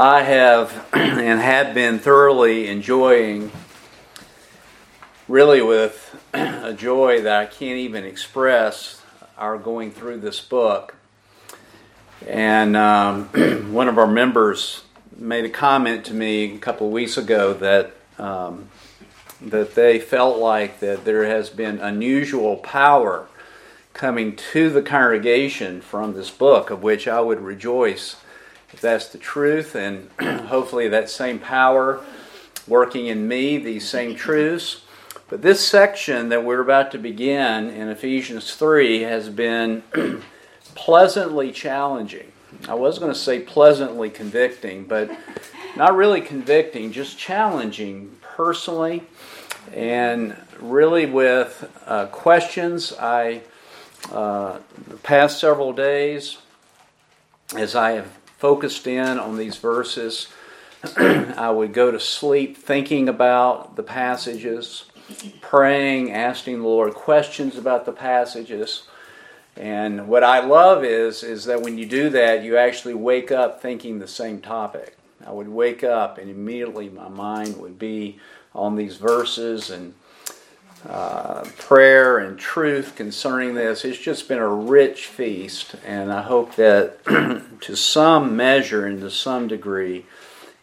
I have and have been thoroughly enjoying, really with a joy that I can't even express, our going through this book. And um, one of our members made a comment to me a couple of weeks ago that um, that they felt like that there has been unusual power coming to the congregation from this book, of which I would rejoice if that's the truth, and hopefully that same power working in me, these same truths. But this section that we're about to begin in Ephesians 3 has been pleasantly challenging. I was going to say pleasantly convicting, but not really convicting, just challenging personally and really with uh, questions. I, uh, the past several days, as I have focused in on these verses, I would go to sleep thinking about the passages, praying, asking the Lord questions about the passages. And what I love is is that when you do that, you actually wake up thinking the same topic. I would wake up and immediately my mind would be on these verses and uh, prayer and truth concerning this. It's just been a rich feast, and I hope that to some measure and to some degree,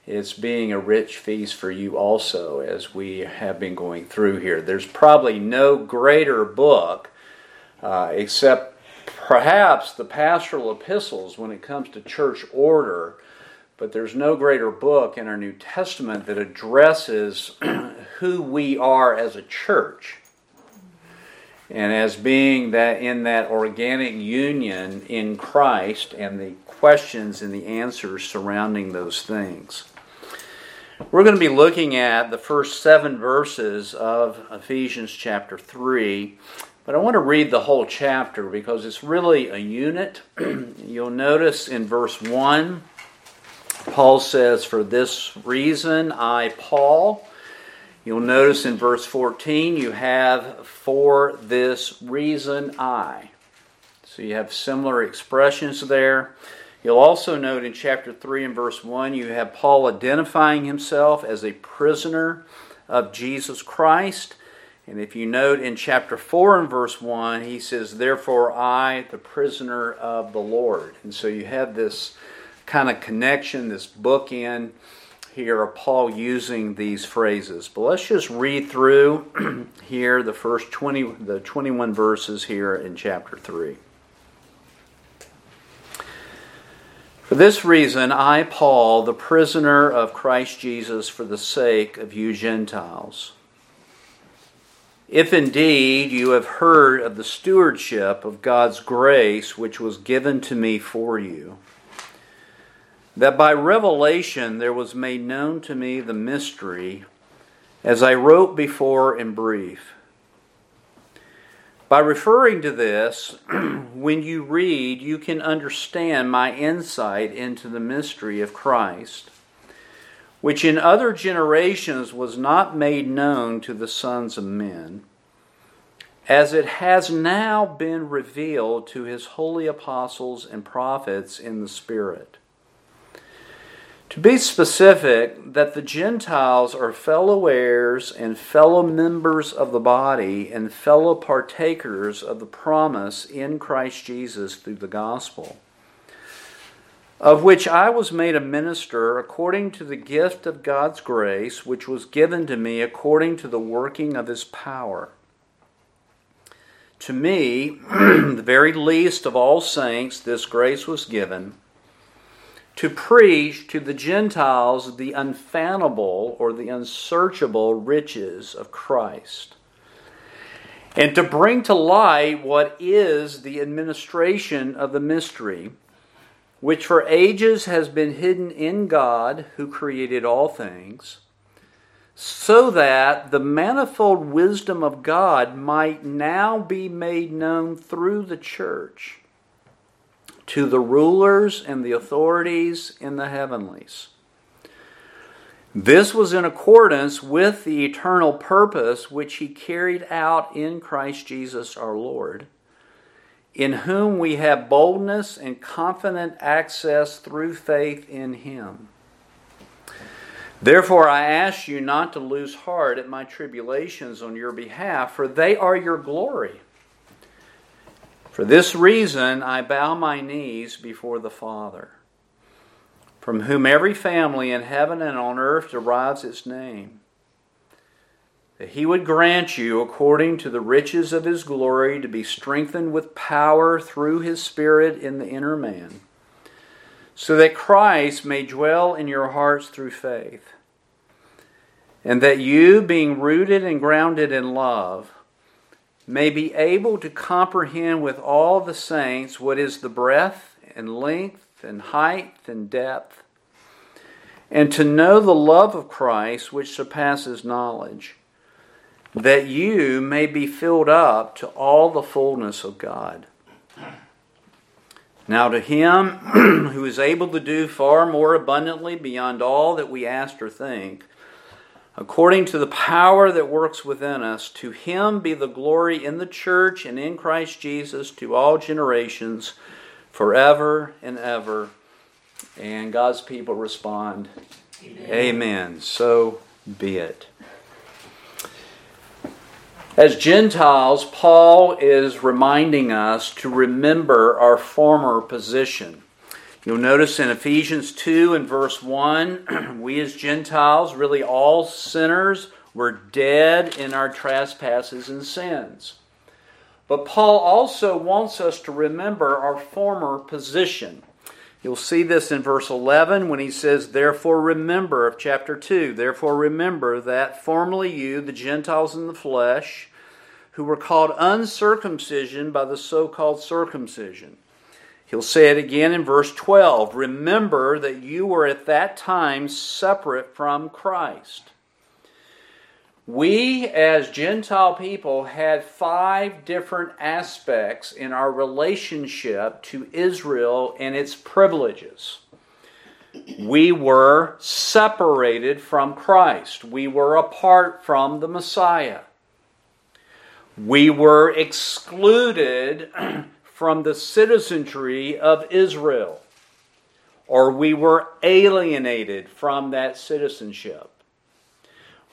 it's being a rich feast for you also as we have been going through here. There's probably no greater book uh, except perhaps the pastoral epistles when it comes to church order but there's no greater book in our New Testament that addresses who we are as a church and as being that in that organic union in Christ and the questions and the answers surrounding those things. We're going to be looking at the first seven verses of Ephesians chapter 3, but I want to read the whole chapter because it's really a unit. You'll notice in verse 1, Paul says, For this reason, I, Paul, You'll notice in verse 14 you have for this reason I. So you have similar expressions there. You'll also note in chapter 3 and verse 1 you have Paul identifying himself as a prisoner of Jesus Christ. And if you note in chapter 4 and verse 1, he says, Therefore I, the prisoner of the Lord. And so you have this kind of connection, this bookend here of Paul using these phrases. But let's just read through here the first 20 the 21 verses here in chapter 3. For this reason, I, Paul, the prisoner of Christ Jesus, for the sake of you Gentiles, if indeed you have heard of the stewardship of God's grace which was given to me for you, that by revelation there was made known to me the mystery, as I wrote before in brief. By referring to this, when you read, you can understand my insight into the mystery of Christ, which in other generations was not made known to the sons of men, as it has now been revealed to his holy apostles and prophets in the Spirit. To be specific, that the Gentiles are fellow heirs and fellow members of the body and fellow partakers of the promise in Christ Jesus through the gospel, of which I was made a minister according to the gift of God's grace, which was given to me according to the working of his power. To me, the very least of all saints, this grace was given to preach to the Gentiles the unfathomable or the unsearchable riches of Christ, and to bring to light what is the administration of the mystery, which for ages has been hidden in God who created all things, so that the manifold wisdom of God might now be made known through the church to the rulers and the authorities in the heavenlies. This was in accordance with the eternal purpose which he carried out in Christ Jesus our Lord, in whom we have boldness and confident access through faith in him. Therefore, I ask you not to lose heart at my tribulations on your behalf, for they are your glory. For this reason, I bow my knees before the Father, from whom every family in heaven and on earth derives its name, that he would grant you, according to the riches of his glory, to be strengthened with power through his Spirit in the inner man so that Christ may dwell in your hearts through faith, and that you, being rooted and grounded in love, may be able to comprehend with all the saints what is the breadth and length and height and depth, and to know the love of Christ which surpasses knowledge, that you may be filled up to all the fullness of God. Now, to him who is able to do far more abundantly beyond all that we ask or think, according to the power that works within us, to him be the glory in the church and in Christ Jesus to all generations, forever and ever. And God's people respond, Amen. Amen. So be it. As Gentiles, Paul is reminding us to remember our former position. You'll notice in Ephesians 2 and verse 1, we as Gentiles, really all sinners, were dead in our trespasses and sins. But Paul also wants us to remember our former position. You'll see this in verse 11 when he says, Therefore remember, of chapter 2, therefore remember that formerly you, the Gentiles in the flesh, who were called uncircumcision by the so called circumcision. He'll say it again in verse 12 Remember that you were at that time separate from Christ. We, as Gentile people, had five different aspects in our relationship to Israel and its privileges. We were separated from Christ, we were apart from the Messiah. We were excluded from the citizenry of Israel, or we were alienated from that citizenship.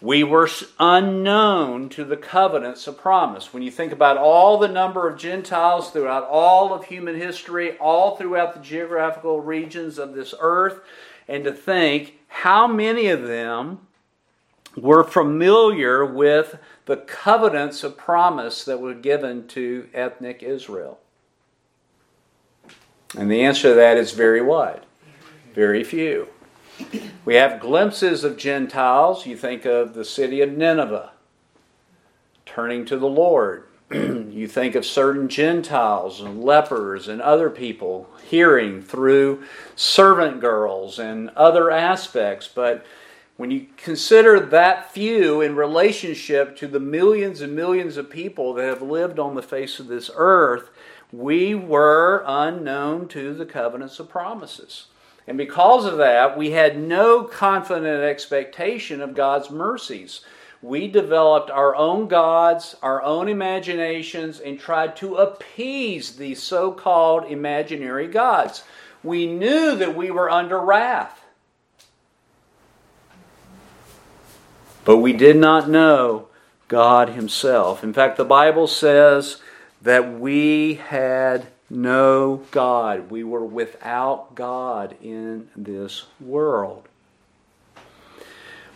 We were unknown to the covenants of promise. When you think about all the number of Gentiles throughout all of human history, all throughout the geographical regions of this earth, and to think how many of them were familiar with the covenants of promise that were given to ethnic Israel. And the answer to that is very wide, very few. We have glimpses of Gentiles. You think of the city of Nineveh turning to the Lord. you think of certain Gentiles and lepers and other people hearing through servant girls and other aspects. But when you consider that few in relationship to the millions and millions of people that have lived on the face of this earth, we were unknown to the covenants of promises. And because of that, we had no confident expectation of God's mercies. We developed our own gods, our own imaginations, and tried to appease these so called imaginary gods. We knew that we were under wrath. But we did not know God Himself. In fact, the Bible says that we had no God. We were without God in this world.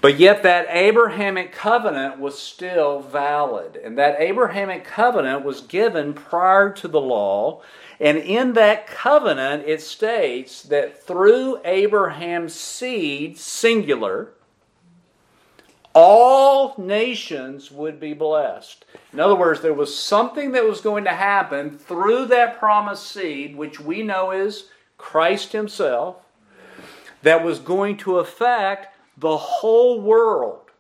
But yet, that Abrahamic covenant was still valid. And that Abrahamic covenant was given prior to the law. And in that covenant, it states that through Abraham's seed, singular, all nations would be blessed. In other words, there was something that was going to happen through that promised seed, which we know is Christ Himself, that was going to affect the whole world.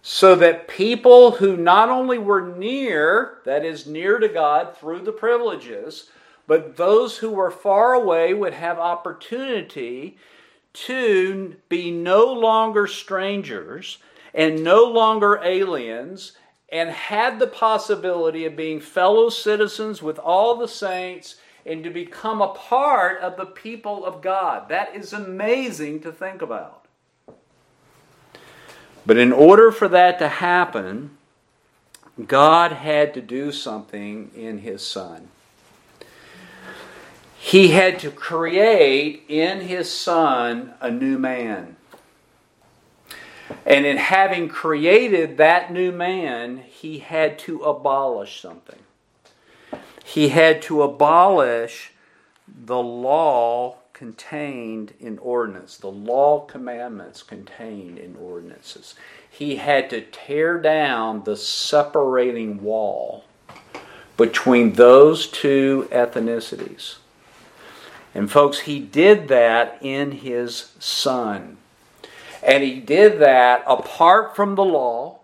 So that people who not only were near, that is, near to God through the privileges, but those who were far away would have opportunity to be no longer strangers and no longer aliens and had the possibility of being fellow citizens with all the saints and to become a part of the people of God. That is amazing to think about. But in order for that to happen, God had to do something in His Son. He had to create in His Son a new man. And in having created that new man, He had to abolish something. He had to abolish the law contained in ordinance, the law commandments contained in ordinances. He had to tear down the separating wall between those two ethnicities. And folks, he did that in his son. And he did that apart from the law.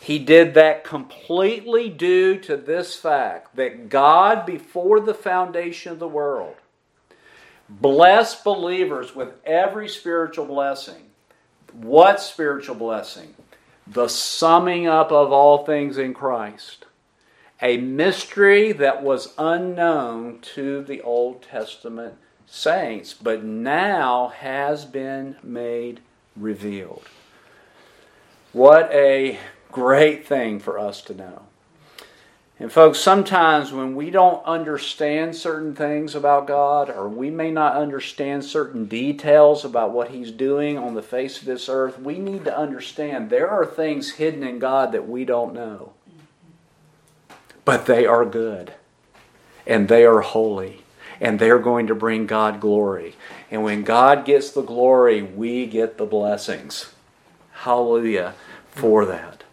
He did that completely due to this fact that God, before the foundation of the world, blessed believers with every spiritual blessing. What spiritual blessing? The summing up of all things in Christ. A mystery that was unknown to the Old Testament saints, but now has been made revealed. What a great thing for us to know. And, folks, sometimes when we don't understand certain things about God, or we may not understand certain details about what He's doing on the face of this earth, we need to understand there are things hidden in God that we don't know. But they are good, and they are holy, and they're going to bring God glory. And when God gets the glory, we get the blessings. Hallelujah for that.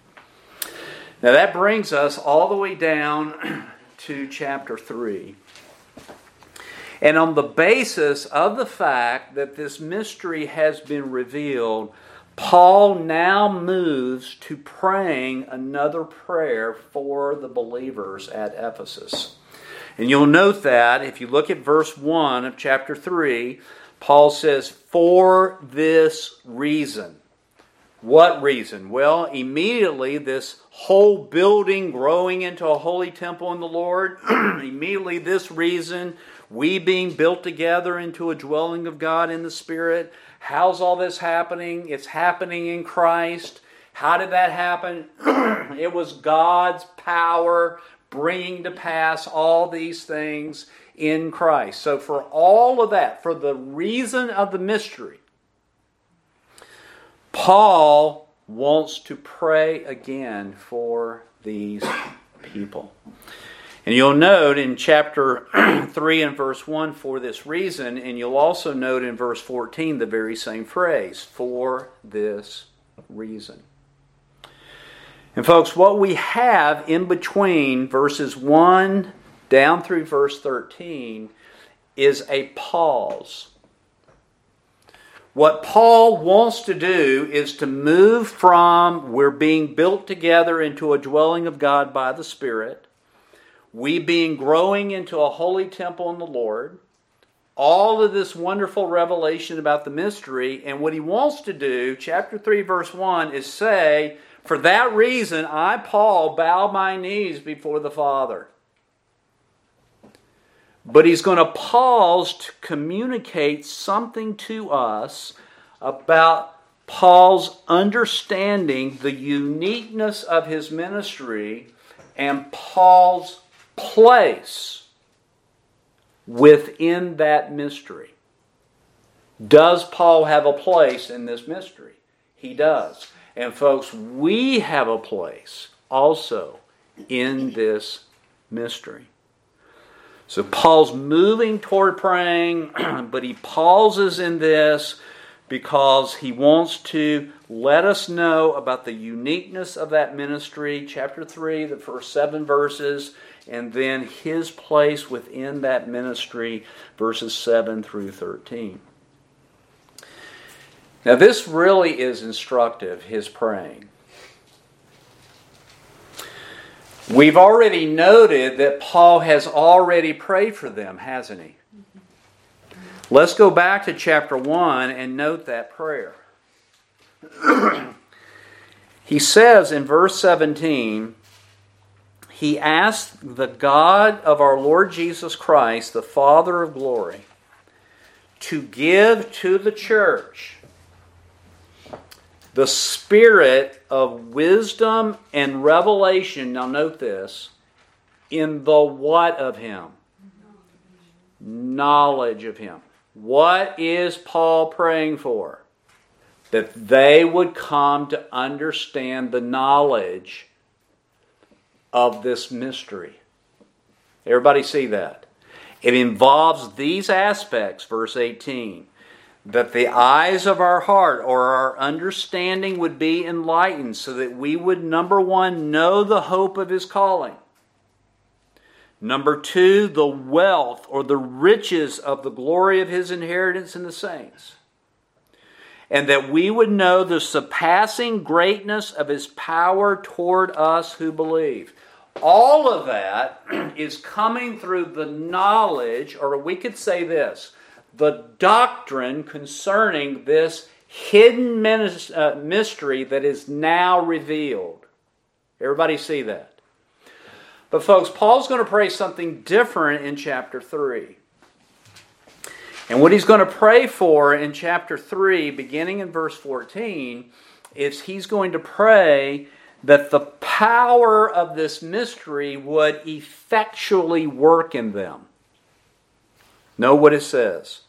Now that brings us all the way down to chapter 3. And on the basis of the fact that this mystery has been revealed, Paul now moves to praying another prayer for the believers at Ephesus. And you'll note that if you look at verse 1 of chapter 3, Paul says, For this reason. What reason? Well, immediately this whole building growing into a holy temple in the Lord, immediately this reason, we being built together into a dwelling of God in the Spirit. How's all this happening? It's happening in Christ. How did that happen? it was God's power bringing to pass all these things in Christ. So, for all of that, for the reason of the mystery, Paul wants to pray again for these people. And you'll note in chapter 3 and verse 1 for this reason, and you'll also note in verse 14 the very same phrase for this reason. And folks, what we have in between verses 1 down through verse 13 is a pause what Paul wants to do is to move from we're being built together into a dwelling of God by the Spirit, we being growing into a holy temple in the Lord, all of this wonderful revelation about the mystery. And what he wants to do, chapter 3, verse 1, is say, For that reason, I, Paul, bow my knees before the Father. But he's going to pause to communicate something to us about Paul's understanding the uniqueness of his ministry and Paul's place within that mystery. Does Paul have a place in this mystery? He does. And folks, we have a place also in this mystery. So Paul's moving toward praying, but he pauses in this because he wants to let us know about the uniqueness of that ministry. Chapter 3, the first seven verses, and then his place within that ministry, verses 7 through 13. Now, this really is instructive, his praying. We've already noted that Paul has already prayed for them, hasn't he? Let's go back to chapter 1 and note that prayer. he says in verse 17, he asked the God of our Lord Jesus Christ, the Father of glory, to give to the church the spirit of wisdom and revelation. Now, note this in the what of Him? Knowledge of Him. What is Paul praying for? That they would come to understand the knowledge of this mystery. Everybody see that? It involves these aspects, verse 18 that the eyes of our heart or our understanding would be enlightened so that we would, number one, know the hope of his calling. Number two, the wealth or the riches of the glory of his inheritance in the saints. And that we would know the surpassing greatness of his power toward us who believe. All of that is coming through the knowledge, or we could say this the doctrine concerning this hidden uh, mystery that is now revealed. Everybody see that? But, folks, Paul's going to pray something different in chapter 3. And what he's going to pray for in chapter 3, beginning in verse 14, is he's going to pray that the power of this mystery would effectually work in them. Know what it says.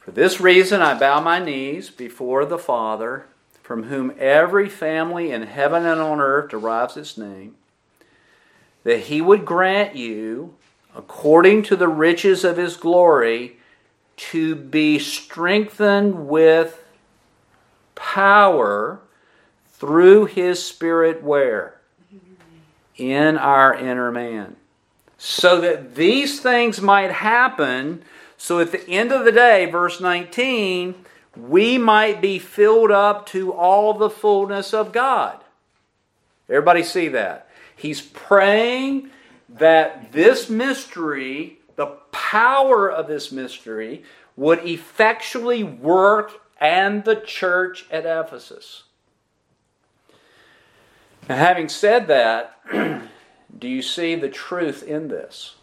For this reason I bow my knees before the Father, from whom every family in heaven and on earth derives its name, that he would grant you, according to the riches of his glory, to be strengthened with power through his Spirit where? In our inner man. So that these things might happen so at the end of the day, verse 19, we might be filled up to all the fullness of God. Everybody see that? He's praying that this mystery, the power of this mystery, would effectually work and the church at Ephesus. Now, having said that, do you see the truth in this?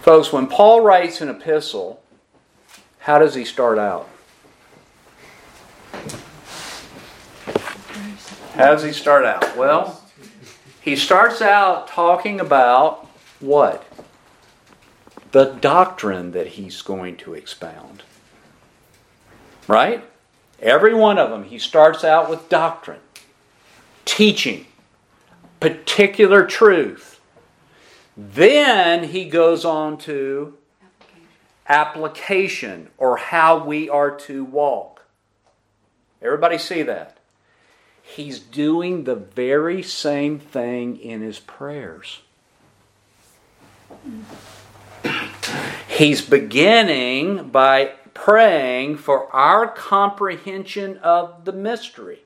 Folks, when Paul writes an epistle, how does he start out? How does he start out? Well, he starts out talking about what? The doctrine that he's going to expound. Right? Every one of them, he starts out with doctrine, teaching, particular truth then he goes on to application or how we are to walk. Everybody see that? He's doing the very same thing in his prayers. He's beginning by praying for our comprehension of the mystery.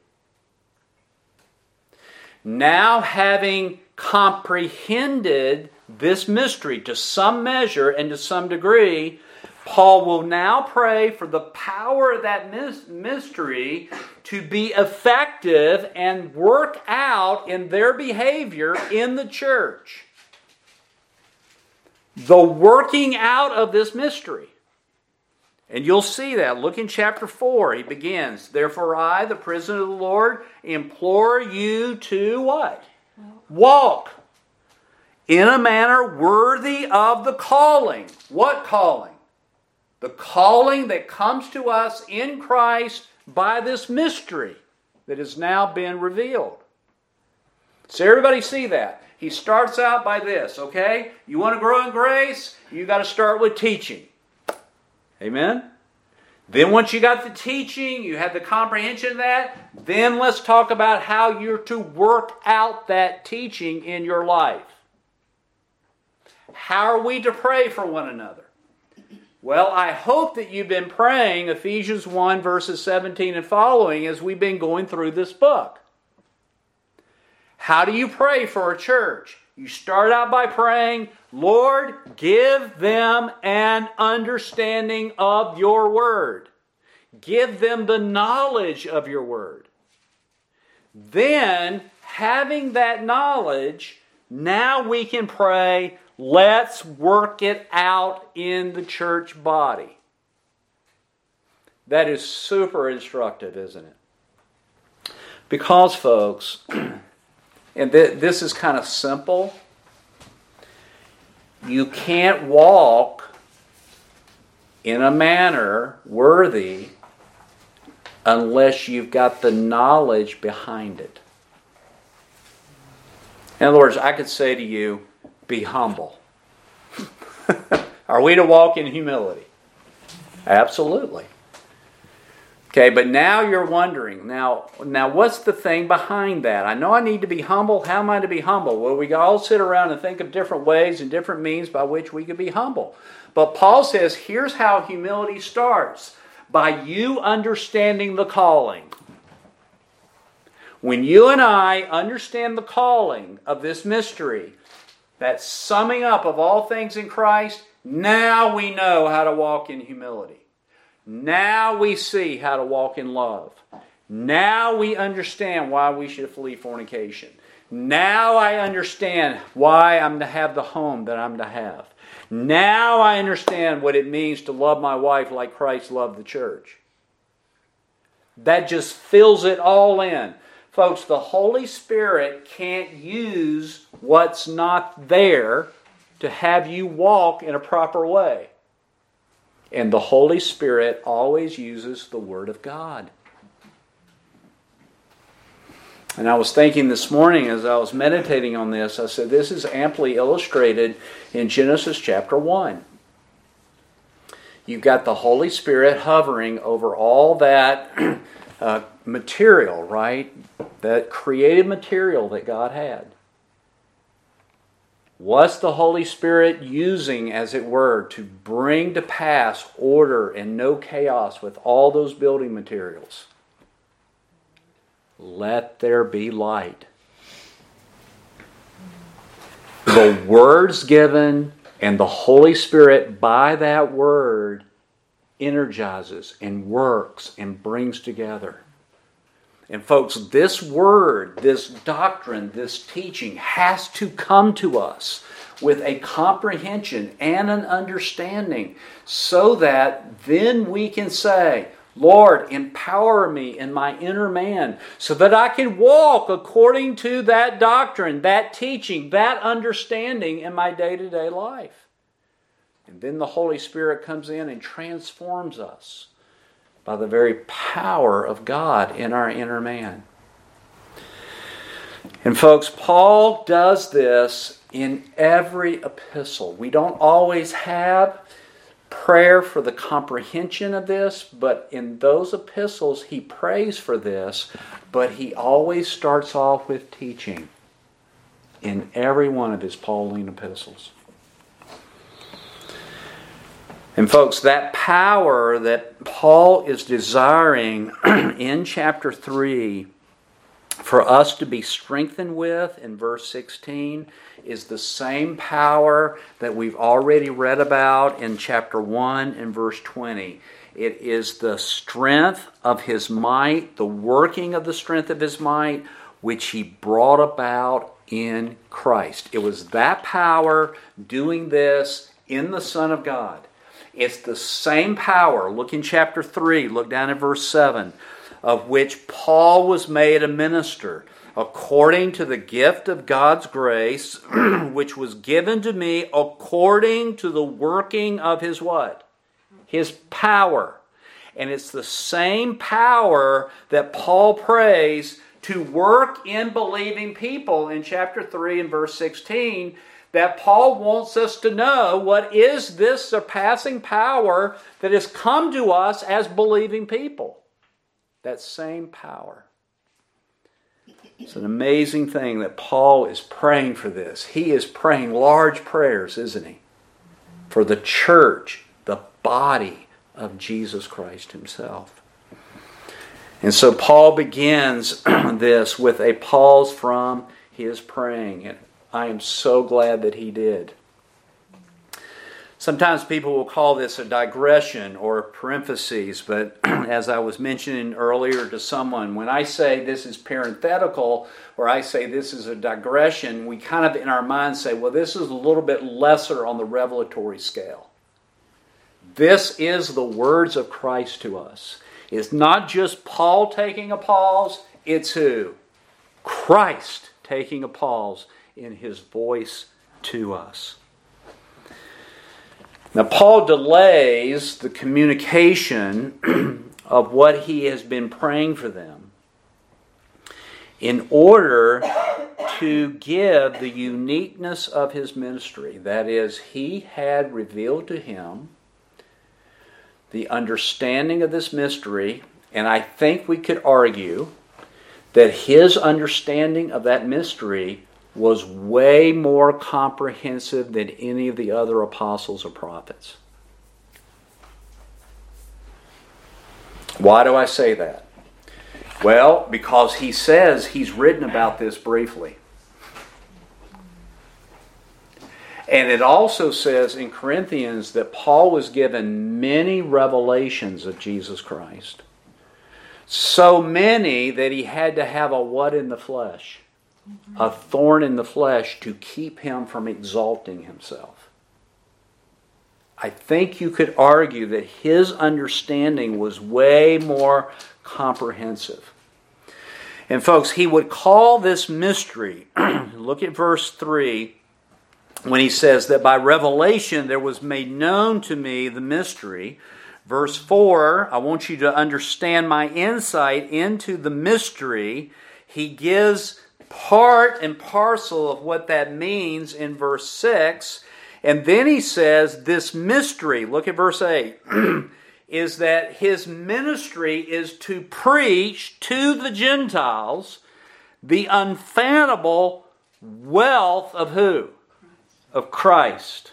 Now, having comprehended this mystery to some measure and to some degree, Paul will now pray for the power of that mystery to be effective and work out in their behavior in the church. The working out of this mystery. And you'll see that. Look in chapter 4. He begins, Therefore, I, the prisoner of the Lord, implore you to what? Walk in a manner worthy of the calling. What calling? The calling that comes to us in Christ by this mystery that has now been revealed. So, everybody see that. He starts out by this, okay? You want to grow in grace? You got to start with teaching. Amen? Then, once you got the teaching, you had the comprehension of that, then let's talk about how you're to work out that teaching in your life. How are we to pray for one another? Well, I hope that you've been praying Ephesians 1, verses 17 and following as we've been going through this book. How do you pray for a church? You start out by praying, Lord, give them an understanding of your word. Give them the knowledge of your word. Then, having that knowledge, now we can pray, let's work it out in the church body. That is super instructive, isn't it? Because, folks, and th- this is kind of simple, you can't walk in a manner worthy unless you've got the knowledge behind it. In other words, I could say to you, be humble. Are we to walk in humility? Absolutely. Okay, but now you're wondering, now now what's the thing behind that? I know I need to be humble. How am I to be humble? Well, we all sit around and think of different ways and different means by which we could be humble. But Paul says, here's how humility starts by you understanding the calling. When you and I understand the calling of this mystery, that summing up of all things in Christ, now we know how to walk in humility. Now we see how to walk in love. Now we understand why we should flee fornication. Now I understand why I'm to have the home that I'm to have. Now I understand what it means to love my wife like Christ loved the church. That just fills it all in. Folks, the Holy Spirit can't use what's not there to have you walk in a proper way. And the Holy Spirit always uses the Word of God. And I was thinking this morning as I was meditating on this, I said, this is amply illustrated in Genesis chapter 1. You've got the Holy Spirit hovering over all that uh, material, right? That created material that God had. What's the Holy Spirit using, as it were, to bring to pass order and no chaos with all those building materials? Let there be light. The words given and the Holy Spirit, by that word, energizes and works and brings together. And, folks, this word, this doctrine, this teaching has to come to us with a comprehension and an understanding so that then we can say, Lord, empower me in my inner man so that I can walk according to that doctrine, that teaching, that understanding in my day to day life. And then the Holy Spirit comes in and transforms us by the very power of God in our inner man. And, folks, Paul does this in every epistle. We don't always have prayer for the comprehension of this, but in those epistles, he prays for this, but he always starts off with teaching in every one of his Pauline epistles. And, folks, that power that Paul is desiring in chapter 3 for us to be strengthened with in verse 16 is the same power that we've already read about in chapter 1 and verse 20. It is the strength of his might, the working of the strength of his might, which he brought about in Christ. It was that power doing this in the Son of God. It's the same power. Look in chapter 3, look down at verse 7, of which Paul was made a minister according to the gift of God's grace, which was given to me according to the working of his what? His power. And it's the same power that Paul prays to work in believing people in chapter 3 and verse 16 that Paul wants us to know what is this surpassing power that has come to us as believing people. That same power. It's an amazing thing that Paul is praying for this. He is praying large prayers, isn't he? For the church, the body of Jesus Christ himself. And so Paul begins this with a pause from his praying. I am so glad that he did. Sometimes people will call this a digression or parentheses, but as I was mentioning earlier to someone, when I say this is parenthetical or I say this is a digression, we kind of in our mind say, well, this is a little bit lesser on the revelatory scale. This is the words of Christ to us. It's not just Paul taking a pause, it's who? Christ taking a pause in his voice to us. Now, Paul delays the communication of what he has been praying for them in order to give the uniqueness of his ministry. That is, he had revealed to him the understanding of this mystery, and I think we could argue that his understanding of that mystery was way more comprehensive than any of the other apostles or prophets. Why do I say that? Well, because he says he's written about this briefly. And it also says in Corinthians that Paul was given many revelations of Jesus Christ. So many that he had to have a what in the flesh? A thorn in the flesh to keep him from exalting himself. I think you could argue that his understanding was way more comprehensive. And folks, he would call this mystery, look at verse 3 when he says that by revelation there was made known to me the mystery. Verse 4, I want you to understand my insight into the mystery. He gives part and parcel of what that means in verse 6. And then he says, This mystery, look at verse 8, is that his ministry is to preach to the Gentiles the unfathomable wealth of who? of Christ.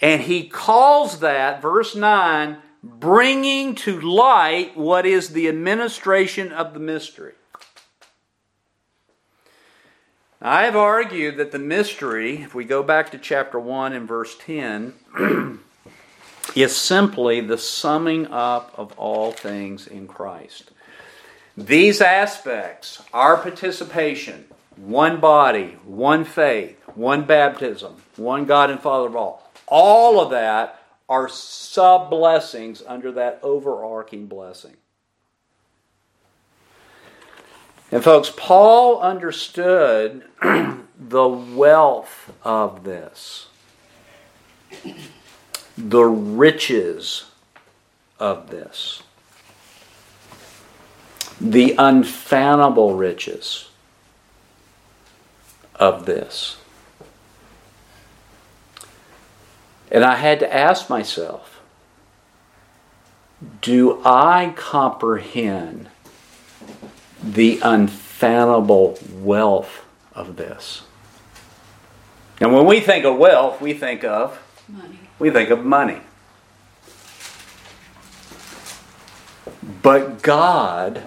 And he calls that, verse 9, bringing to light what is the administration of the mystery. I have argued that the mystery, if we go back to chapter 1 and verse 10, is simply the summing up of all things in Christ. These aspects, our participation, one body, one faith, one baptism, one God and Father of all. All of that are sub blessings under that overarching blessing. And, folks, Paul understood the wealth of this, the riches of this, the unfathomable riches of this. And I had to ask myself do I comprehend the unfathomable wealth of this? And when we think of wealth, we think of money. We think of money. But God,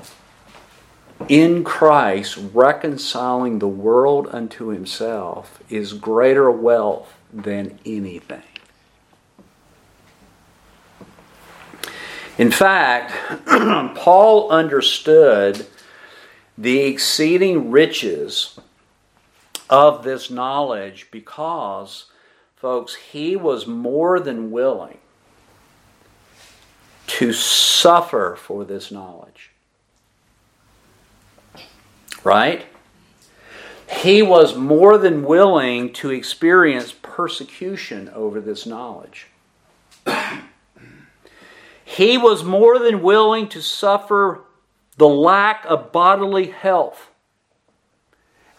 in Christ, reconciling the world unto himself, is greater wealth than anything. In fact, Paul understood the exceeding riches of this knowledge because, folks, he was more than willing to suffer for this knowledge. Right? He was more than willing to experience persecution over this knowledge. He was more than willing to suffer the lack of bodily health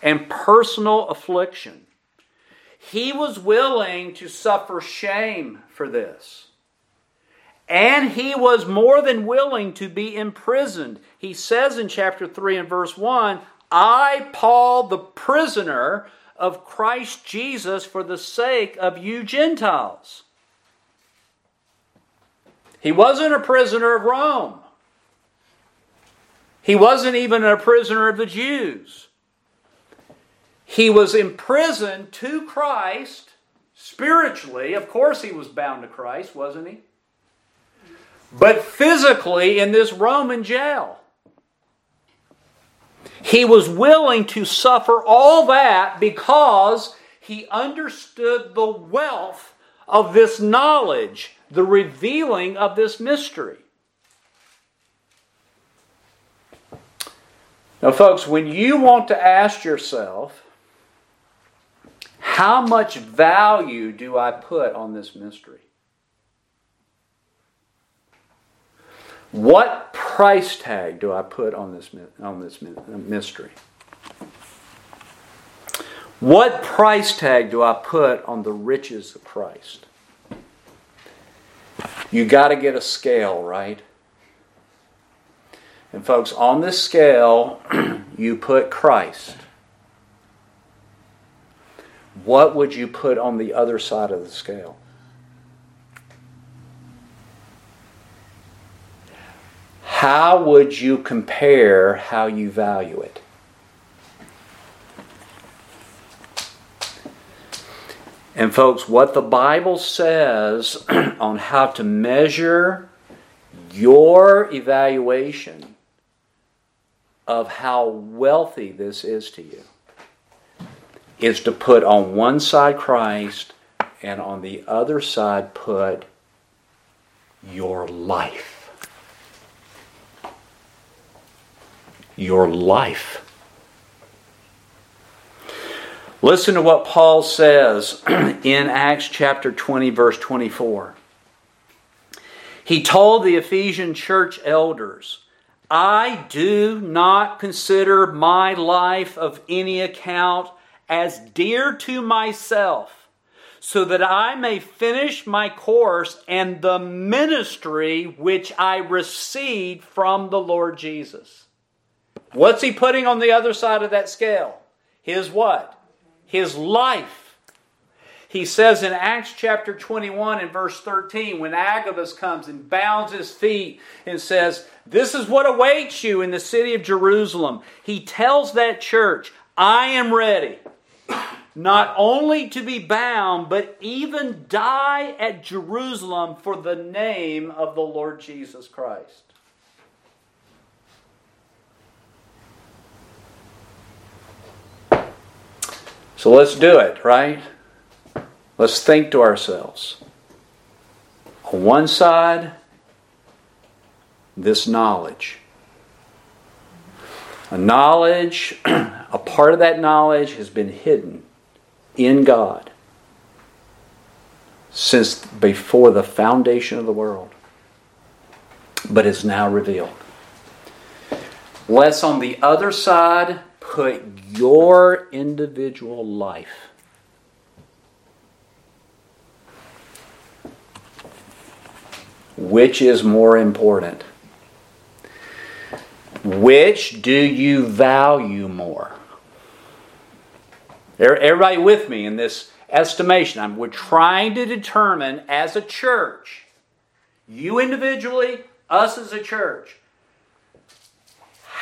and personal affliction. He was willing to suffer shame for this. And he was more than willing to be imprisoned. He says in chapter 3 and verse 1 I, Paul, the prisoner of Christ Jesus, for the sake of you Gentiles. He wasn't a prisoner of Rome. He wasn't even a prisoner of the Jews. He was imprisoned to Christ spiritually. Of course, he was bound to Christ, wasn't he? But physically in this Roman jail. He was willing to suffer all that because he understood the wealth of this knowledge, the revealing of this mystery. Now, folks, when you want to ask yourself, how much value do I put on this mystery? What price tag do I put on this, on this mystery? What price tag do I put on the riches of Christ? You got to get a scale, right? And, folks, on this scale, you put Christ. What would you put on the other side of the scale? How would you compare how you value it? And, folks, what the Bible says on how to measure your evaluation of how wealthy this is to you is to put on one side Christ and on the other side put your life. Your life. Listen to what Paul says in Acts chapter 20, verse 24. He told the Ephesian church elders, I do not consider my life of any account as dear to myself, so that I may finish my course and the ministry which I received from the Lord Jesus. What's he putting on the other side of that scale? His what? his life. He says in Acts chapter 21 and verse 13, when Agabus comes and bounds his feet and says, This is what awaits you in the city of Jerusalem, he tells that church, I am ready not only to be bound, but even die at Jerusalem for the name of the Lord Jesus Christ. So let's do it, right? Let's think to ourselves. On one side, this knowledge. A knowledge, a part of that knowledge has been hidden in God since before the foundation of the world, but is now revealed. Let's on the other side put your individual life which is more important which do you value more everybody with me in this estimation we're trying to determine as a church you individually us as a church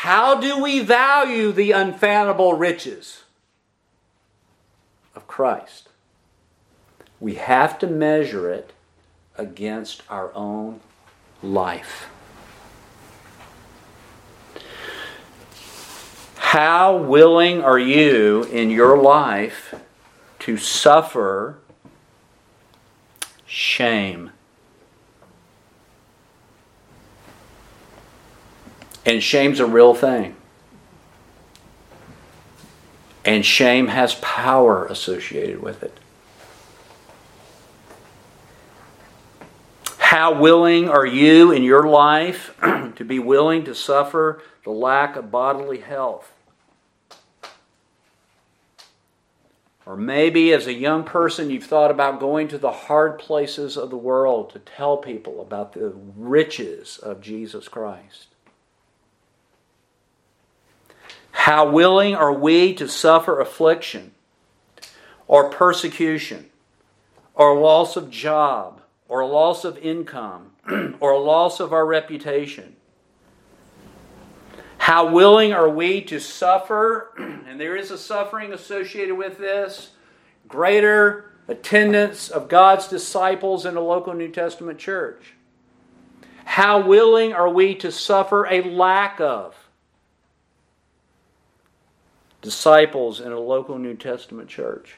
how do we value the unfathomable riches of Christ? We have to measure it against our own life. How willing are you in your life to suffer shame? And shame's a real thing. And shame has power associated with it. How willing are you in your life to be willing to suffer the lack of bodily health? Or maybe as a young person, you've thought about going to the hard places of the world to tell people about the riches of Jesus Christ. How willing are we to suffer affliction or persecution or loss of job or a loss of income or a loss of our reputation? How willing are we to suffer, and there is a suffering associated with this, greater attendance of God's disciples in a local New Testament church? How willing are we to suffer a lack of disciples in a local New Testament church?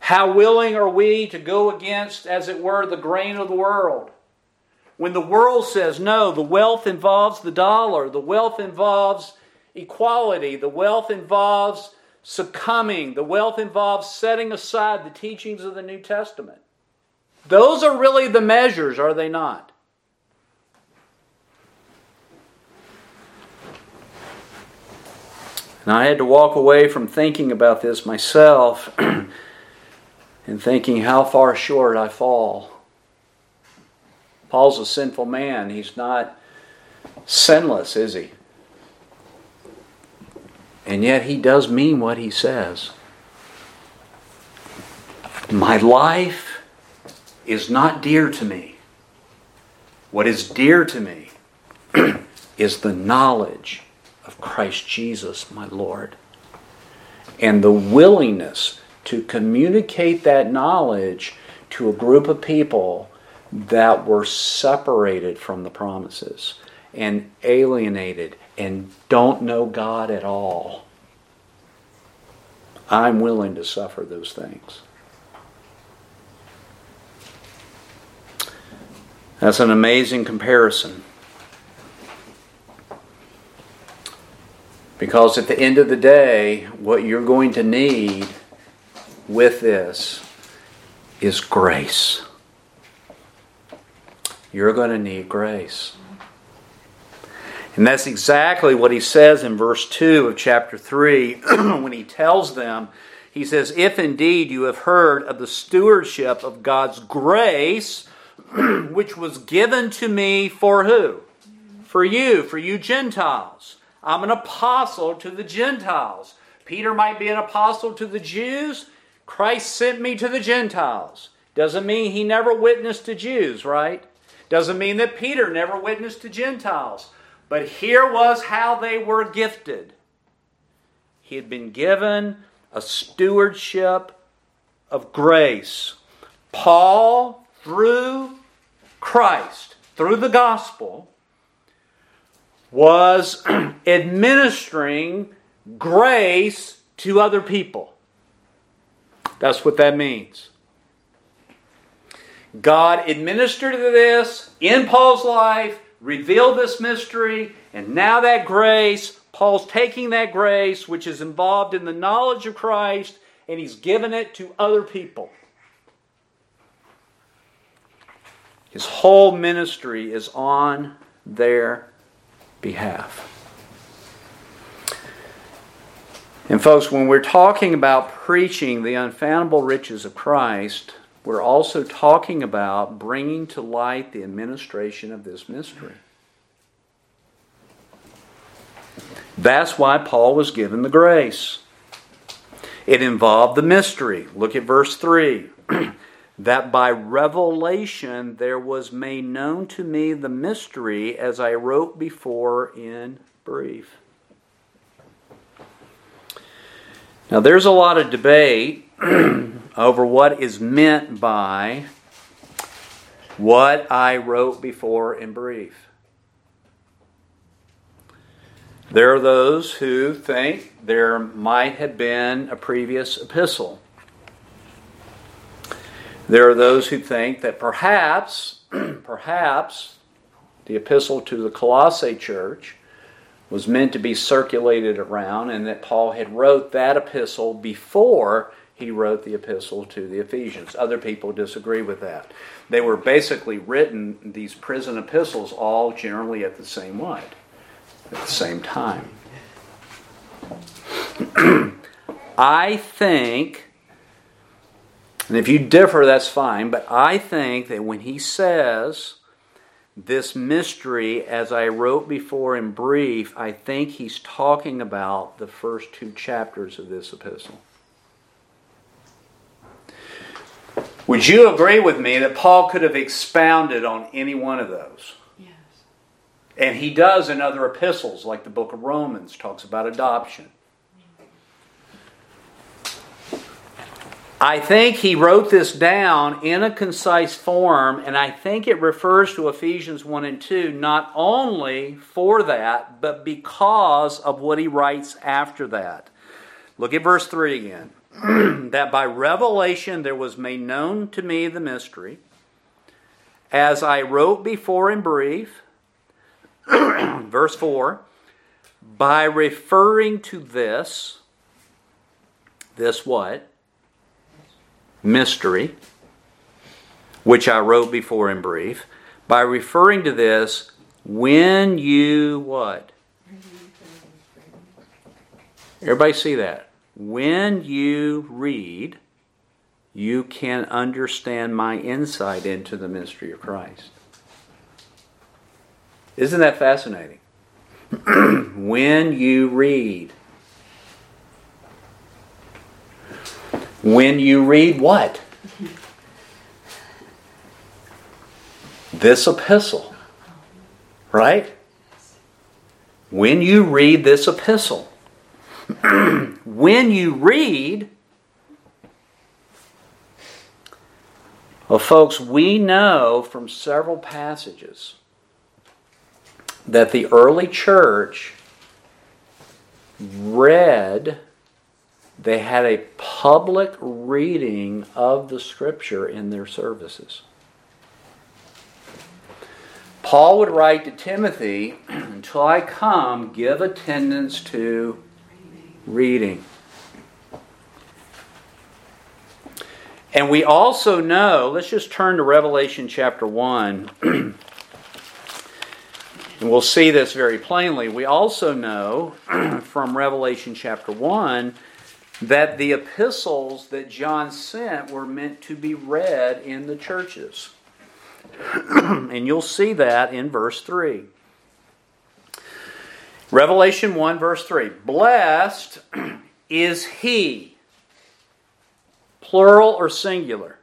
How willing are we to go against, as it were, the grain of the world? When the world says, no, the wealth involves the dollar, the wealth involves equality, the wealth involves succumbing, the wealth involves setting aside the teachings of the New Testament. Those are really the measures, are they not? And I had to walk away from thinking about this myself and thinking how far short I fall. Paul's a sinful man. He's not sinless, is he? And yet he does mean what he says. My life is not dear to me. What is dear to me is the knowledge of Christ Jesus, my Lord, and the willingness to communicate that knowledge to a group of people that were separated from the promises and alienated and don't know God at all. I'm willing to suffer those things. That's an amazing comparison. Because at the end of the day, what you're going to need with this is grace. You're going to need grace. And that's exactly what he says in verse 2 of chapter 3 when he tells them, he says, If indeed you have heard of the stewardship of God's grace, which was given to me for who? For you, for you Gentiles. I'm an apostle to the Gentiles. Peter might be an apostle to the Jews. Christ sent me to the Gentiles. Doesn't mean he never witnessed to Jews, right? Doesn't mean that Peter never witnessed to Gentiles. But here was how they were gifted. He had been given a stewardship of grace. Paul, through Christ, through the gospel, was administering grace to other people. That's what that means. God administered this in Paul's life, revealed this mystery, and now that grace, Paul's taking that grace, which is involved in the knowledge of Christ, and he's given it to other people. His whole ministry is on their behalf. And, folks, when we're talking about preaching the unfathomable riches of Christ, we're also talking about bringing to light the administration of this mystery. That's why Paul was given the grace. It involved the mystery. Look at verse 3. that by revelation there was made known to me the mystery as I wrote before in brief. Now, there's a lot of debate over what is meant by what I wrote before in brief. There are those who think there might have been a previous epistle. There are those who think that perhaps, perhaps, the epistle to the Colossae church was meant to be circulated around and that Paul had wrote that epistle before he wrote the epistle to the Ephesians. Other people disagree with that. They were basically written, these prison epistles, all generally at the same what? At the same time. I think, and if you differ, that's fine, but I think that when he says, this mystery, as I wrote before in brief, I think he's talking about the first two chapters of this epistle. Would you agree with me that Paul could have expounded on any one of those? Yes. And he does in other epistles, like the book of Romans, talks about adoption. I think he wrote this down in a concise form, and I think it refers to Ephesians 1 and 2 not only for that, but because of what he writes after that. Look at verse 3 again. that by revelation there was made known to me the mystery, as I wrote before in brief. Verse 4 By referring to this, this what? Mystery, which I wrote before in brief. By referring to this, when you what? Everybody see that? When you read, you can understand my insight into the mystery of Christ. Isn't that fascinating? when you read, when you read what? This epistle. Right? When you read this epistle, when you read, well, folks, we know from several passages that the early church read, they had a public reading of the scripture in their services. Paul would write to Timothy, Until I come, give attendance to reading. And we also know, let's just turn to Revelation chapter 1. and we'll see this very plainly. We also know from Revelation chapter 1 that the epistles that John sent were meant to be read in the churches. and you'll see that in verse 3. Revelation 1, verse 3. Blessed is he. Plural or singular?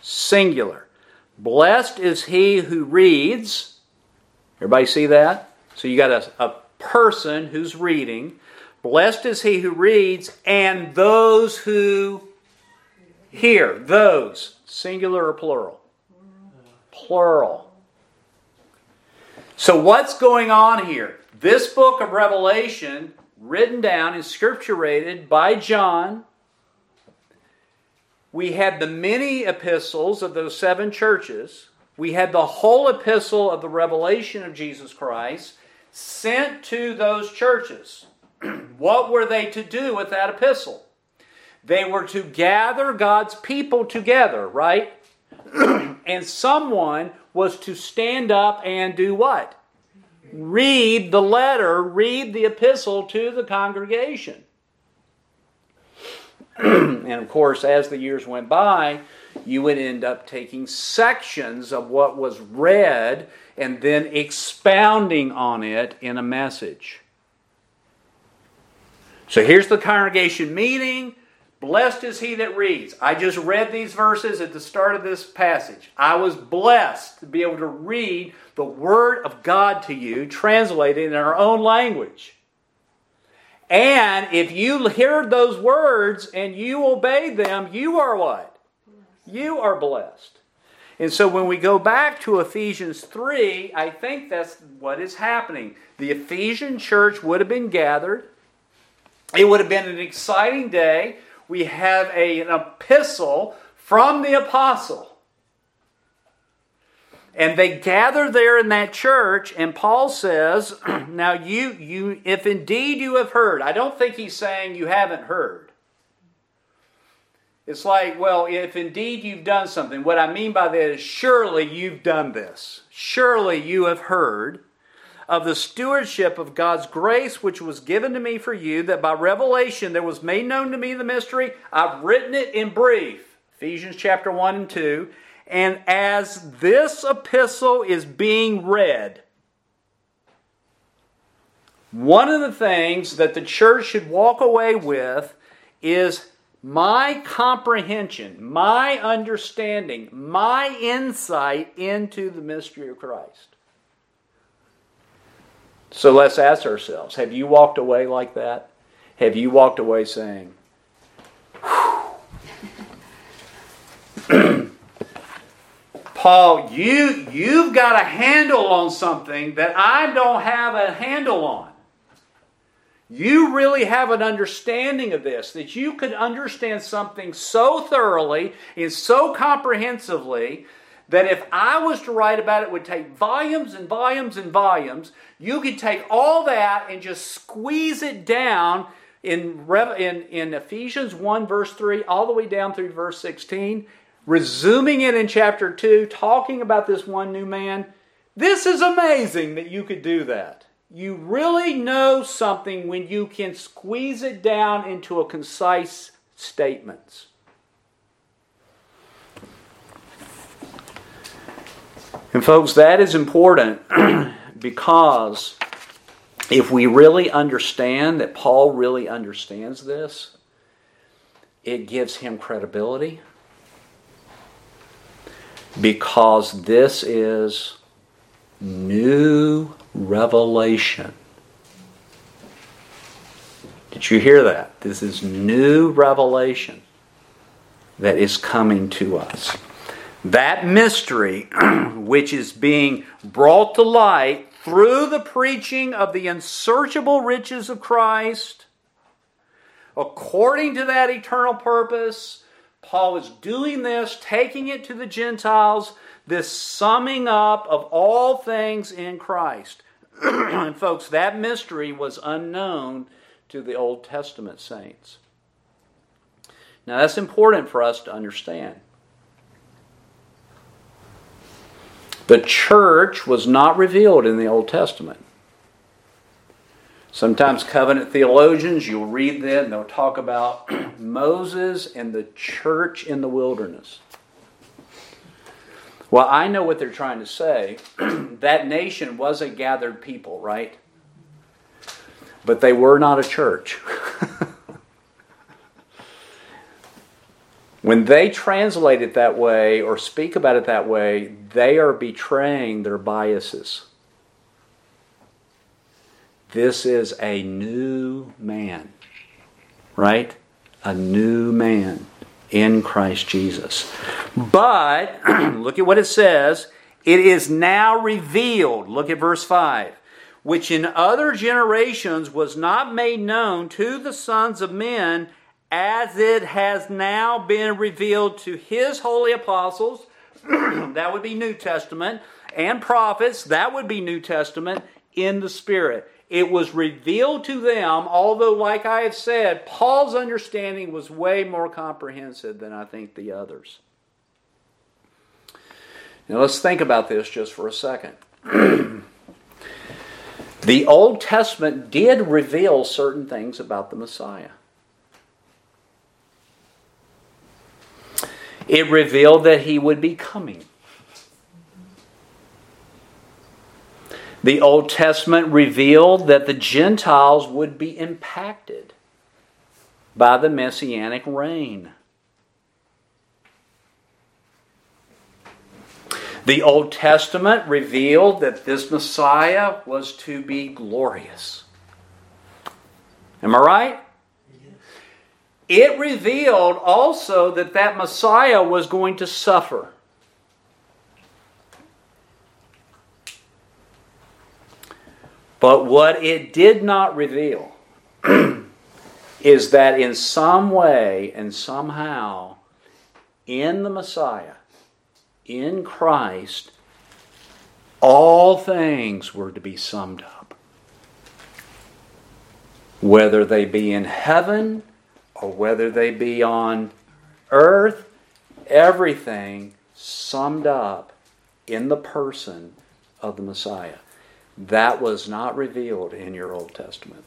Singular. Blessed is he who reads. Everybody see that? So you got a, a person who's reading. Blessed is he who reads, and those who hear. Those. Singular or plural? Plural. So, what's going on here? This book of Revelation, written down and scripturated by John, we had the many epistles of those seven churches. We had the whole epistle of the revelation of Jesus Christ sent to those churches. what were they to do with that epistle? They were to gather God's people together, right? and someone was to stand up and do what? Read the letter, read the epistle to the congregation. and of course, as the years went by, you would end up taking sections of what was read and then expounding on it in a message. So here's the congregation meeting. Blessed is he that reads. I just read these verses at the start of this passage. I was blessed to be able to read the Word of God to you, translated in our own language. And if you heard those words and you obeyed them, you are what? You are blessed. And so when we go back to Ephesians 3, I think that's what is happening. The Ephesian church would have been gathered. It would have been an exciting day we have a, an epistle from the apostle. And they gather there in that church, and Paul says, Now you, you, if indeed you have heard, I don't think he's saying you haven't heard. It's like, well, if indeed you've done something, what I mean by that is surely you've done this. Surely you have heard of the stewardship of God's grace which was given to me for you, that by revelation there was made known to me the mystery. I've written it in brief. Ephesians chapter 1 and 2. And as this epistle is being read, one of the things that the church should walk away with is my comprehension, my understanding, my insight into the mystery of Christ. So let's ask ourselves have you walked away like that? Have you walked away saying, Paul, you, you've got a handle on something that I don't have a handle on. you really have an understanding of this, that you could understand something so thoroughly and so comprehensively that if I was to write about it, it would take volumes and volumes and volumes. You could take all that and just squeeze it down in, in, in Ephesians 1, verse 3, all the way down through verse 16, resuming it in chapter 2, talking about this one new man. This is amazing that you could do that. You really know something when you can squeeze it down into a concise statements. And, folks, that is important because if we really understand that Paul really understands this, it gives him credibility because this is new revelation. Did you hear that? This is new revelation that is coming to us. That mystery, which is being brought to light through the preaching of the unsearchable riches of Christ, according to that eternal purpose, Paul is doing this, taking it to the Gentiles, this summing up of all things in Christ. and, folks, that mystery was unknown to the Old Testament saints. Now, that's important for us to understand. The church was not revealed in the Old Testament. Sometimes covenant theologians, you'll read them, they'll talk about Moses and the church in the wilderness. Well, I know what they're trying to say. that nation was a gathered people, right? But they were not a church. When they translate it that way or speak about it that way, they are betraying their biases. This is a new man, right? A new man in Christ Jesus. But look at what it says. It is now revealed. Look at verse 5. Which in other generations was not made known to the sons of men as it has now been revealed to his holy apostles, that would be New Testament, and prophets, that would be New Testament, in the Spirit. It was revealed to them, although, like I have said, Paul's understanding was way more comprehensive than I think the others. Now, let's think about this just for a second. the Old Testament did reveal certain things about the Messiah. It revealed that he would be coming. The Old Testament revealed that the Gentiles would be impacted by the messianic reign. The Old Testament revealed that this Messiah was to be glorious. Am I right? It revealed also that that Messiah was going to suffer. But what it did not reveal is that in some way and somehow, in the Messiah, in Christ, all things were to be summed up. Whether they be in heaven or whether they be on earth, everything summed up in the person of the Messiah. That was not revealed in your Old Testament.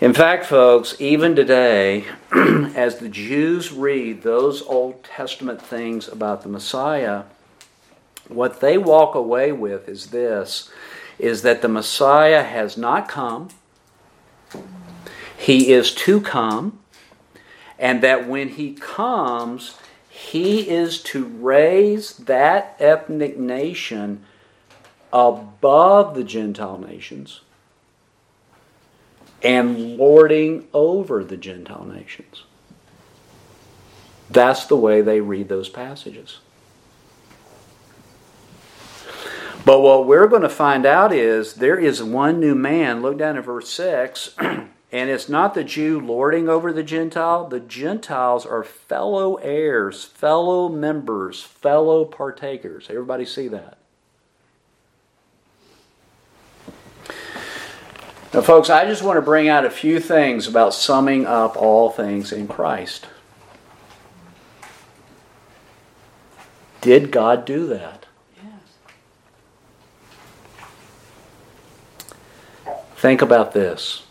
In fact, folks, even today, as the Jews read those Old Testament things about the Messiah, what they walk away with is this is that the Messiah has not come he is to come, and that when he comes, he is to raise that ethnic nation above the Gentile nations and lording over the Gentile nations. That's the way they read those passages. But what we're going to find out is there is one new man. Look down at verse 6. And it's not the Jew lording over the Gentile. The Gentiles are fellow heirs, fellow members, fellow partakers. Everybody see that? Now, folks, I just want to bring out a few things about summing up all things in Christ. Did God do that? Yes. Think about this.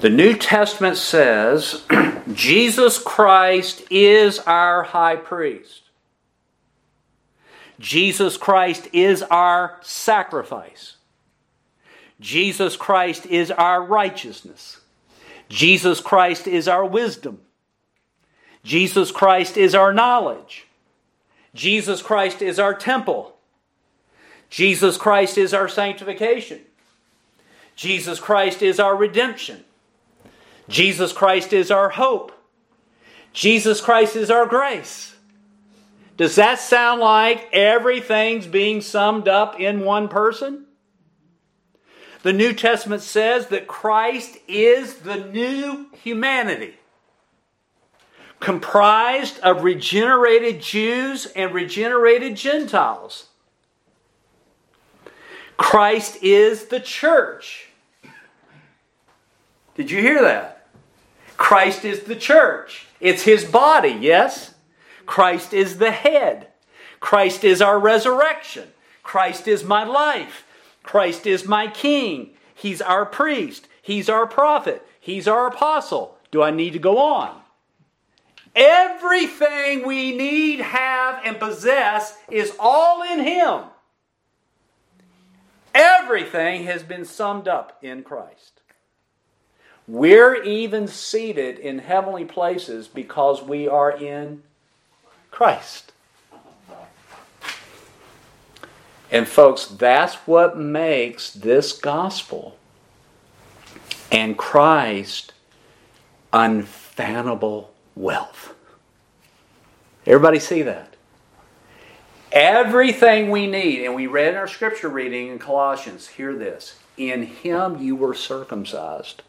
The New Testament says Jesus Christ is our high priest. Jesus Christ is our sacrifice. Jesus Christ is our righteousness. Jesus Christ is our wisdom. Jesus Christ is our knowledge. Jesus Christ is our temple. Jesus Christ is our sanctification. Jesus Christ is our redemption. Jesus Christ is our hope. Jesus Christ is our grace. Does that sound like everything's being summed up in one person? The New Testament says that Christ is the new humanity, comprised of regenerated Jews and regenerated Gentiles. Christ is the church. Did you hear that? Christ is the church. It's his body, yes? Christ is the head. Christ is our resurrection. Christ is my life. Christ is my king. He's our priest. He's our prophet. He's our apostle. Do I need to go on? Everything we need, have, and possess is all in Him. Everything has been summed up in Christ. We're even seated in heavenly places because we are in Christ. And, folks, that's what makes this gospel and Christ unfathomable wealth. Everybody see that? Everything we need, and we read in our scripture reading in Colossians, hear this. In him you were circumcised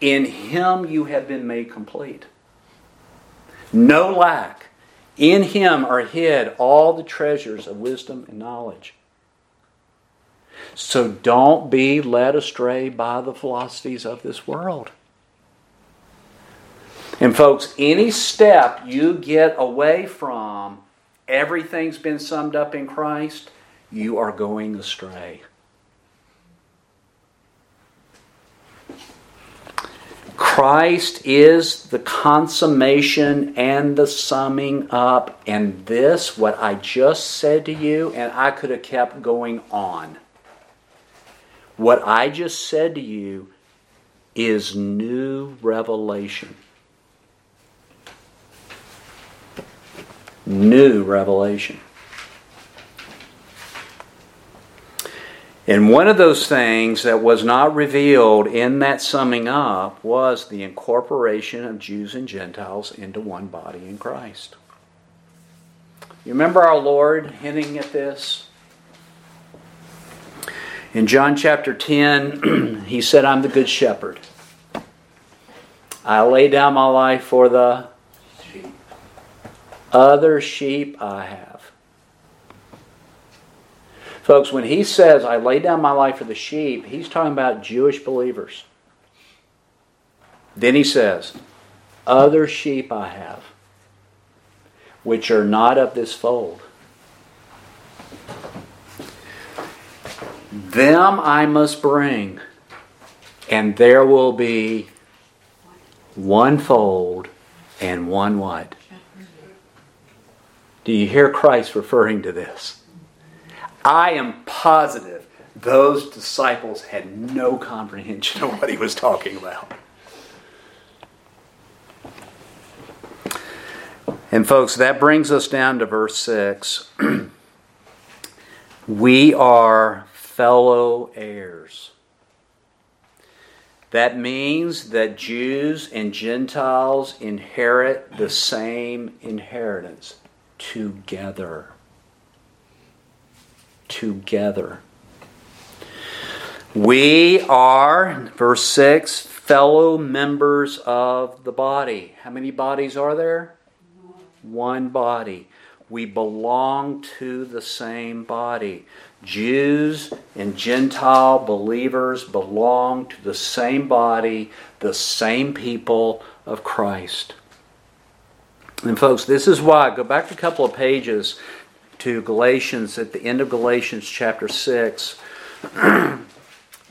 in him you have been made complete. No lack. In him are hid all the treasures of wisdom and knowledge. So don't be led astray by the philosophies of this world. And, folks, any step you get away from everything's been summed up in Christ, you are going astray. Christ is the consummation and the summing up. And this, what I just said to you, and I could have kept going on. What I just said to you is new revelation. New revelation. And one of those things that was not revealed in that summing up was the incorporation of Jews and Gentiles into one body in Christ. You remember our Lord hinting at this? In John chapter 10, he said, I'm the good shepherd. I lay down my life for the other sheep I have. Folks, when he says, I lay down my life for the sheep, he's talking about Jewish believers. Then he says, Other sheep I have, which are not of this fold. Them I must bring, and there will be one fold and one what? Do you hear Christ referring to this? I am positive those disciples had no comprehension of what he was talking about. And, folks, that brings us down to verse 6. we are fellow heirs. That means that Jews and Gentiles inherit the same inheritance together. Together. We are, verse 6, fellow members of the body. How many bodies are there? One body. We belong to the same body. Jews and Gentile believers belong to the same body, the same people of Christ. And, folks, this is why, go back a couple of pages to Galatians, at the end of Galatians chapter 6, and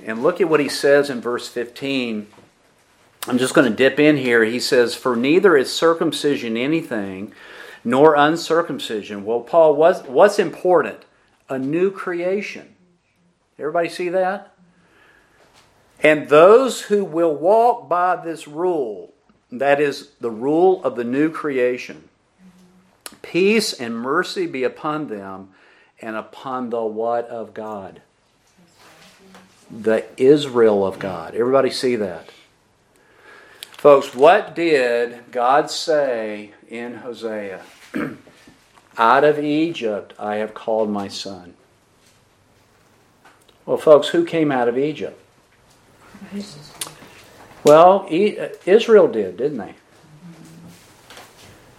look at what he says in verse 15. I'm just going to dip in here. He says, For neither is circumcision anything, nor uncircumcision. Well, Paul, what's, what's important? A new creation. Everybody see that? And those who will walk by this rule, that is the rule of the new creation, peace and mercy be upon them and upon the what of God? The Israel of God. Everybody see that? Folks, what did God say in Hosea? Out of Egypt I have called my son. Well, folks, who came out of Egypt? Well, uh, Israel did, didn't they?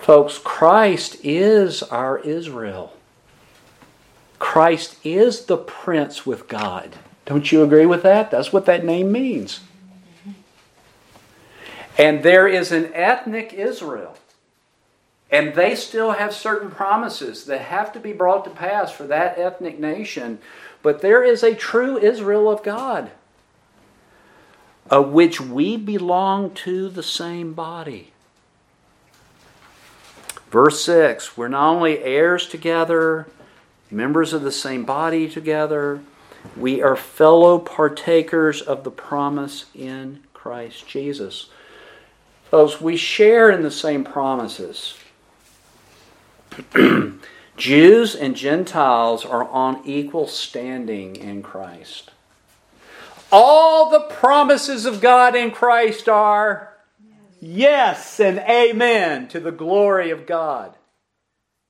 Folks, Christ is our Israel. Christ is the prince with God. Don't you agree with that? That's what that name means. And there is an ethnic Israel. And they still have certain promises that have to be brought to pass for that ethnic nation. But there is a true Israel of God, of which we belong to the same body. Verse 6 We're not only heirs together, members of the same body together, we are fellow partakers of the promise in Christ Jesus. Folks, we share in the same promises. Jews and Gentiles are on equal standing in Christ. All the promises of God in Christ are yes, and amen to the glory of God.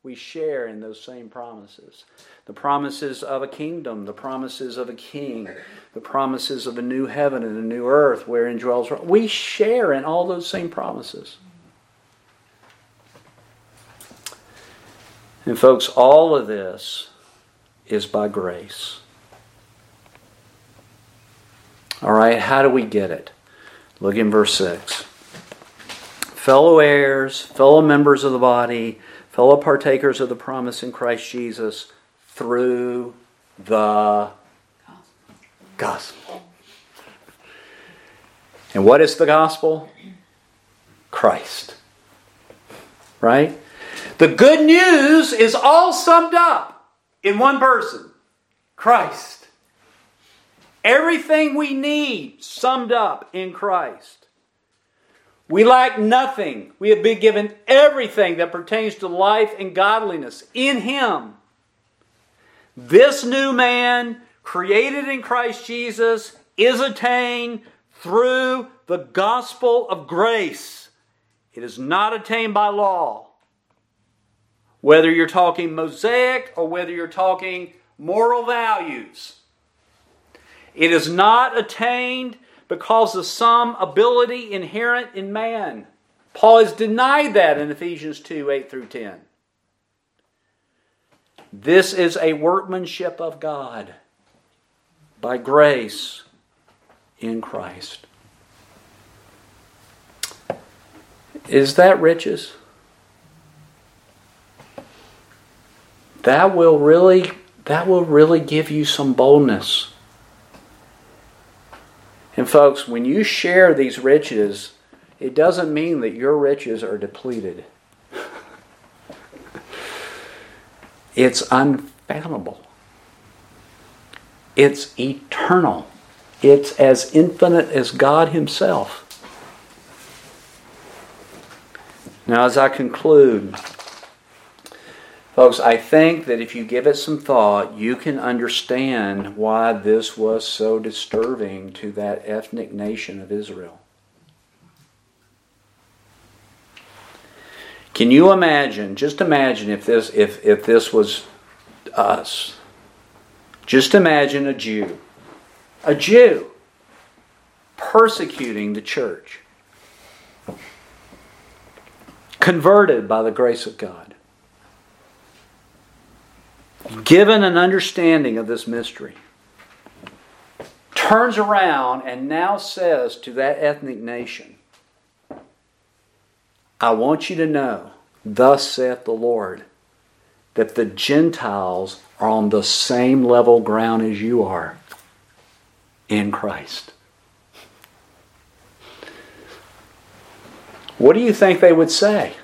We share in those same promises the promises of a kingdom, the promises of a king, the promises of a new heaven and a new earth wherein dwells. We share in all those same promises. And, folks, all of this is by grace. All right, how do we get it? Look in verse 6. Fellow heirs, fellow members of the body, fellow partakers of the promise in Christ Jesus through the gospel. And what is the gospel? Christ. Right? The good news is all summed up in one person Christ. Everything we need summed up in Christ. We lack nothing. We have been given everything that pertains to life and godliness in Him. This new man, created in Christ Jesus, is attained through the gospel of grace. It is not attained by law. Whether you're talking Mosaic or whether you're talking moral values, it is not attained because of some ability inherent in man. Paul has denied that in Ephesians 2 8 through 10. This is a workmanship of God by grace in Christ. Is that riches? That will really that will really give you some boldness. And folks, when you share these riches, it doesn't mean that your riches are depleted. It's unfathomable. It's eternal. It's as infinite as God Himself. Now, as I conclude, folks, I think that if you give it some thought, you can understand why this was so disturbing to that ethnic nation of Israel. Can you imagine, just imagine if this if if this was us. Just imagine a Jew, a Jew persecuting the church, converted by the grace of God, given an understanding of this mystery, turns around and now says to that ethnic nation, I want you to know, thus saith the Lord, that the Gentiles are on the same level ground as you are in Christ. What do you think they would say?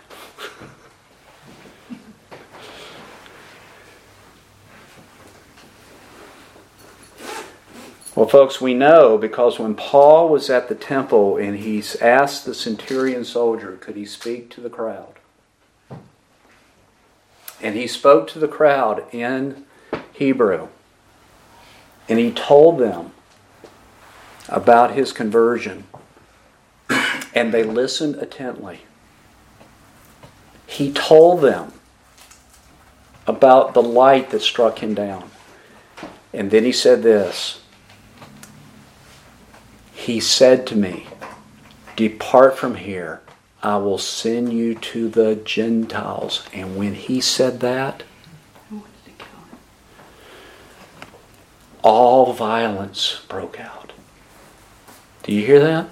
Well, folks, we know because when Paul was at the temple and he asked the centurion soldier, could he speak to the crowd? And he spoke to the crowd in Hebrew. And he told them about his conversion. And they listened attentively. He told them about the light that struck him down. And then he said this He said to me, Depart from here I will send you to the Gentiles. And when he said that, all violence broke out. Do you hear that?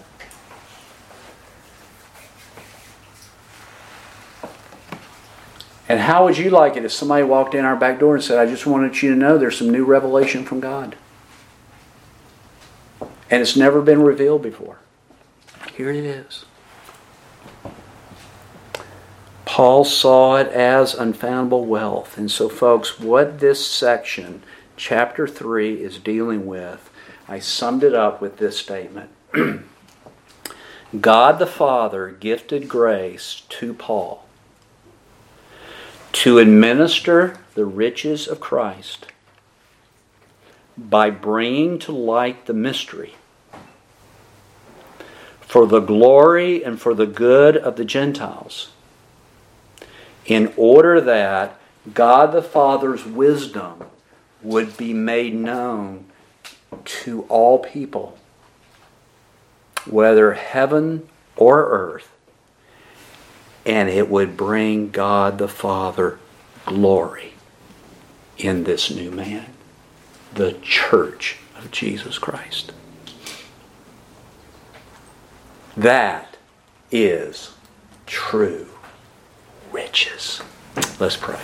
And how would you like it if somebody walked in our back door and said, I just wanted you to know there's some new revelation from God? And it's never been revealed before. Here it is. Paul saw it as unfoundable wealth. And so, folks, what this section, chapter 3, is dealing with, I summed it up with this statement God the Father gifted grace to Paul to administer the riches of Christ by bringing to light the mystery for the glory and for the good of the Gentiles in order that God the Father's wisdom would be made known to all people, whether heaven or earth, and it would bring God the Father glory in this new man, the church of Jesus Christ. That is true riches. Let's pray.